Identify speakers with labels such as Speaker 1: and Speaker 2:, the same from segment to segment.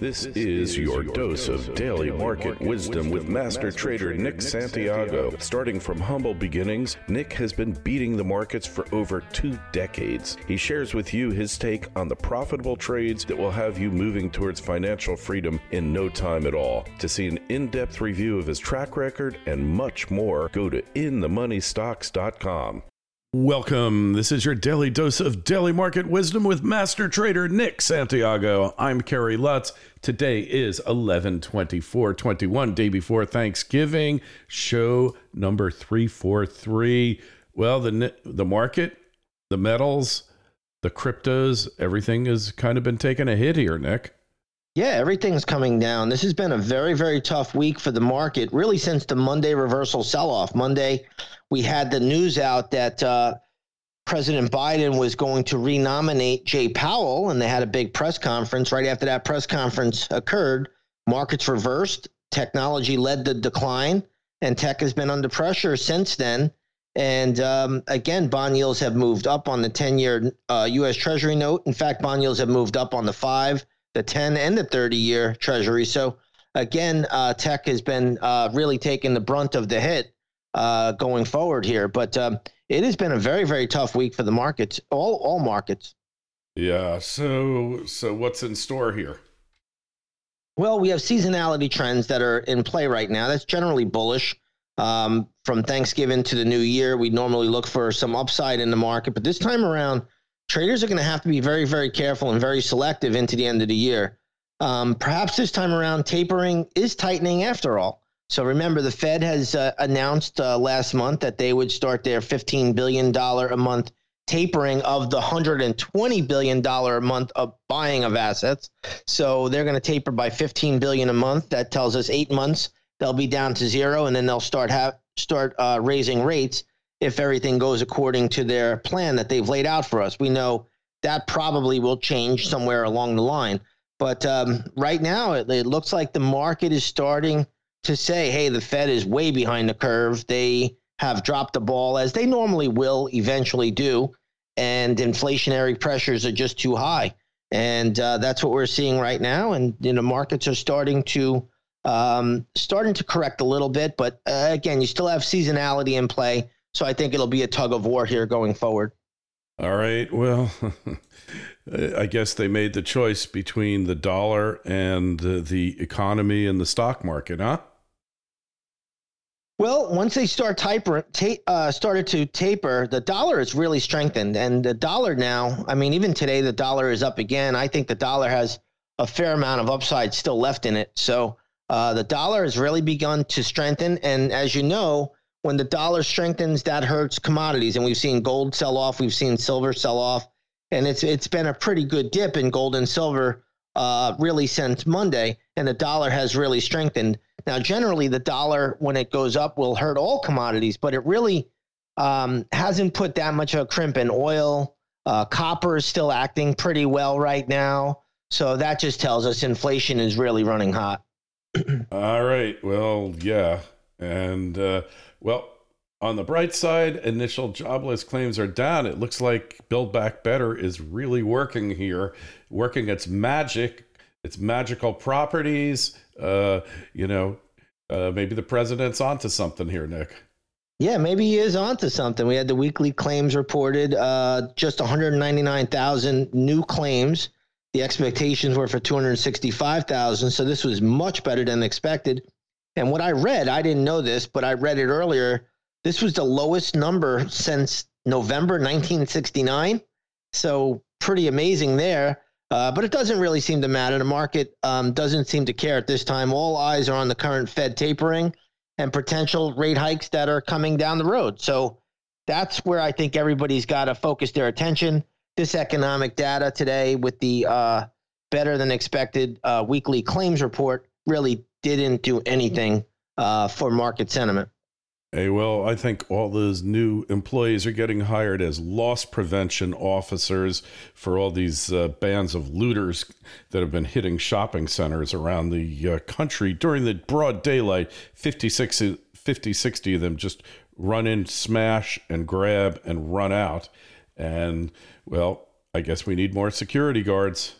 Speaker 1: This is your dose of daily market wisdom with master trader Nick Santiago. Starting from humble beginnings, Nick has been beating the markets for over two decades. He shares with you his take on the profitable trades that will have you moving towards financial freedom in no time at all. To see an in depth review of his track record and much more, go to inthemoneystocks.com.
Speaker 2: Welcome. This is your daily dose of daily market wisdom with master trader Nick Santiago. I'm Kerry Lutz. Today is 11 24 21, day before Thanksgiving, show number 343. Well, the, the market, the metals, the cryptos, everything has kind of been taking a hit here, Nick.
Speaker 3: Yeah, everything's coming down. This has been a very, very tough week for the market, really since the Monday reversal sell off. Monday, we had the news out that uh, President Biden was going to renominate Jay Powell, and they had a big press conference. Right after that press conference occurred, markets reversed. Technology led the decline, and tech has been under pressure since then. And um, again, bond yields have moved up on the 10 year uh, US Treasury note. In fact, bond yields have moved up on the five, the 10, and the 30 year Treasury. So, again, uh, tech has been uh, really taking the brunt of the hit uh, going forward here. But um, it has been a very, very tough week for the markets, all all markets.
Speaker 2: Yeah. So so what's in store here?
Speaker 3: Well, we have seasonality trends that are in play right now. That's generally bullish. Um, from Thanksgiving to the new year, we normally look for some upside in the market, but this time around, traders are going to have to be very, very careful and very selective into the end of the year. Um, perhaps this time around, tapering is tightening after all. So remember, the Fed has uh, announced uh, last month that they would start their $15 billion a month tapering of the $120 billion a month of buying of assets. So they're going to taper by 15 billion a month. That tells us eight months they'll be down to zero, and then they'll start have start uh, raising rates if everything goes according to their plan that they've laid out for us. We know that probably will change somewhere along the line. But um, right now, it, it looks like the market is starting – to say, hey, the Fed is way behind the curve. They have dropped the ball as they normally will eventually do, and inflationary pressures are just too high. And uh, that's what we're seeing right now. And you know, markets are starting to um, starting to correct a little bit, but uh, again, you still have seasonality in play. So I think it'll be a tug of war here going forward.
Speaker 2: All right. Well, I guess they made the choice between the dollar and the economy and the stock market, huh?
Speaker 3: Well, once they start taper, ta- uh, started to taper, the dollar is really strengthened, and the dollar now. I mean, even today, the dollar is up again. I think the dollar has a fair amount of upside still left in it. So uh, the dollar has really begun to strengthen, and as you know, when the dollar strengthens, that hurts commodities, and we've seen gold sell off, we've seen silver sell off, and it's it's been a pretty good dip in gold and silver uh, really since Monday, and the dollar has really strengthened. Now, generally, the dollar, when it goes up, will hurt all commodities, but it really um, hasn't put that much of a crimp in oil. Uh, copper is still acting pretty well right now. So that just tells us inflation is really running hot.
Speaker 2: all right. Well, yeah. And, uh, well, on the bright side, initial jobless claims are down. It looks like Build Back Better is really working here, working its magic, its magical properties uh, you know, uh, maybe the president's onto something here, Nick.
Speaker 3: Yeah, maybe he is onto something. We had the weekly claims reported, uh, just 199,000 new claims. The expectations were for 265,000, so this was much better than expected. And what I read, I didn't know this, but I read it earlier. This was the lowest number since November 1969. So pretty amazing there. Uh, but it doesn't really seem to matter. The market um, doesn't seem to care at this time. All eyes are on the current Fed tapering and potential rate hikes that are coming down the road. So that's where I think everybody's got to focus their attention. This economic data today with the uh, better than expected uh, weekly claims report really didn't do anything uh, for market sentiment.
Speaker 2: Hey, well, I think all those new employees are getting hired as loss prevention officers for all these uh, bands of looters that have been hitting shopping centers around the uh, country during the broad daylight. 50 60, 50, 60 of them just run in, smash, and grab and run out. And, well, I guess we need more security guards.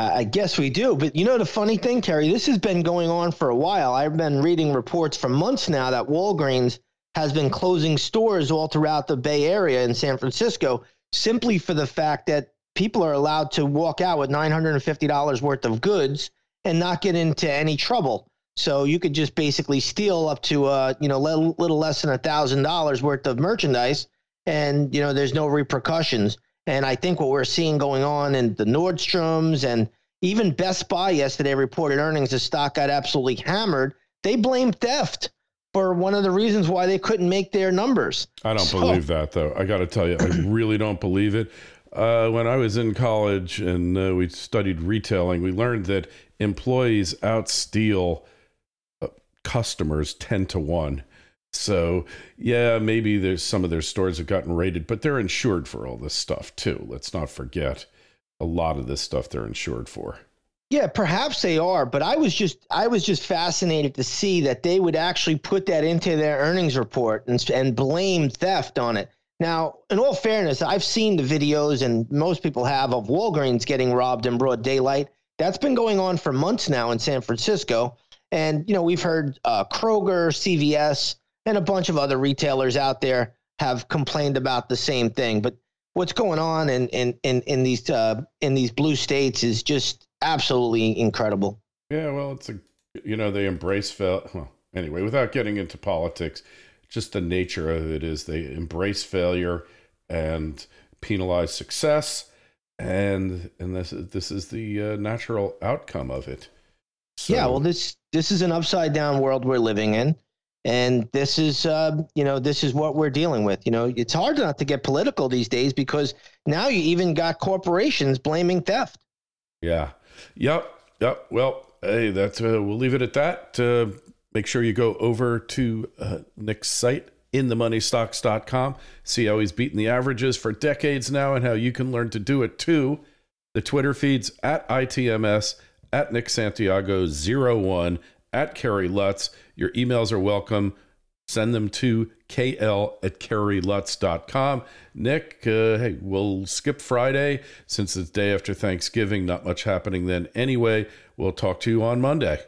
Speaker 3: I guess we do. But you know, the funny thing, Terry, this has been going on for a while. I've been reading reports for months now that Walgreens has been closing stores all throughout the Bay Area in San Francisco simply for the fact that people are allowed to walk out with $950 worth of goods and not get into any trouble. So you could just basically steal up to uh, you know little, little less than a thousand dollars worth of merchandise, and you know there's no repercussions. And I think what we're seeing going on in the Nordstroms and even Best Buy yesterday reported earnings. The stock got absolutely hammered. They blame theft for one of the reasons why they couldn't make their numbers.
Speaker 2: I don't
Speaker 3: So-
Speaker 2: believe that, though. I got to tell you, I really don't believe it. Uh, when I was in college and uh, we studied retailing, we learned that employees outsteal uh, customers 10 to 1. So, yeah, maybe there's some of their stores have gotten raided, but they're insured for all this stuff too. Let's not forget a lot of this stuff they're insured for.
Speaker 3: Yeah, perhaps they are, but I was just I was just fascinated to see that they would actually put that into their earnings report and and blame theft on it. Now, in all fairness, I've seen the videos and most people have of Walgreens getting robbed in broad daylight. That's been going on for months now in San Francisco, and you know we've heard uh, Kroger, CVS, and a bunch of other retailers out there have complained about the same thing. But what's going on in in in, in these uh, in these blue states is just absolutely incredible.
Speaker 2: Yeah, well, it's a you know they embrace fail. Well, anyway, without getting into politics, just the nature of it is they embrace failure and penalize success, and and this is this is the uh, natural outcome of it. So,
Speaker 3: yeah, well, this this is an upside down world we're living in, and this is uh, you know this is what we're dealing with. You know, it's hard not to get political these days because now you even got corporations blaming theft.
Speaker 2: yeah, yep, yep. Well, hey, that's uh, we'll leave it at that. Uh, make sure you go over to uh, Nick's site inthemoneystocks.com. See how he's beaten the averages for decades now and how you can learn to do it too. The Twitter feeds at ITMS, at Nick Santiago 01, at Kerry Lutz. Your emails are welcome. Send them to kl at kerrylutz.com. Nick, uh, hey, we'll skip Friday since it's day after Thanksgiving. Not much happening then anyway. We'll talk to you on Monday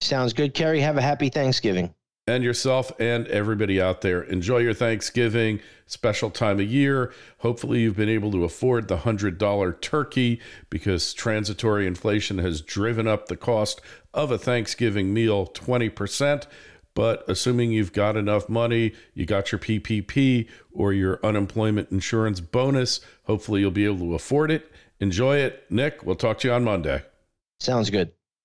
Speaker 3: Sounds good, Kerry. Have a happy Thanksgiving.
Speaker 2: And yourself and everybody out there. Enjoy your Thanksgiving, special time of year. Hopefully, you've been able to afford the $100 turkey because transitory inflation has driven up the cost of a Thanksgiving meal 20%. But assuming you've got enough money, you got your PPP or your unemployment insurance bonus, hopefully you'll be able to afford it. Enjoy it. Nick, we'll talk to you on Monday.
Speaker 3: Sounds good.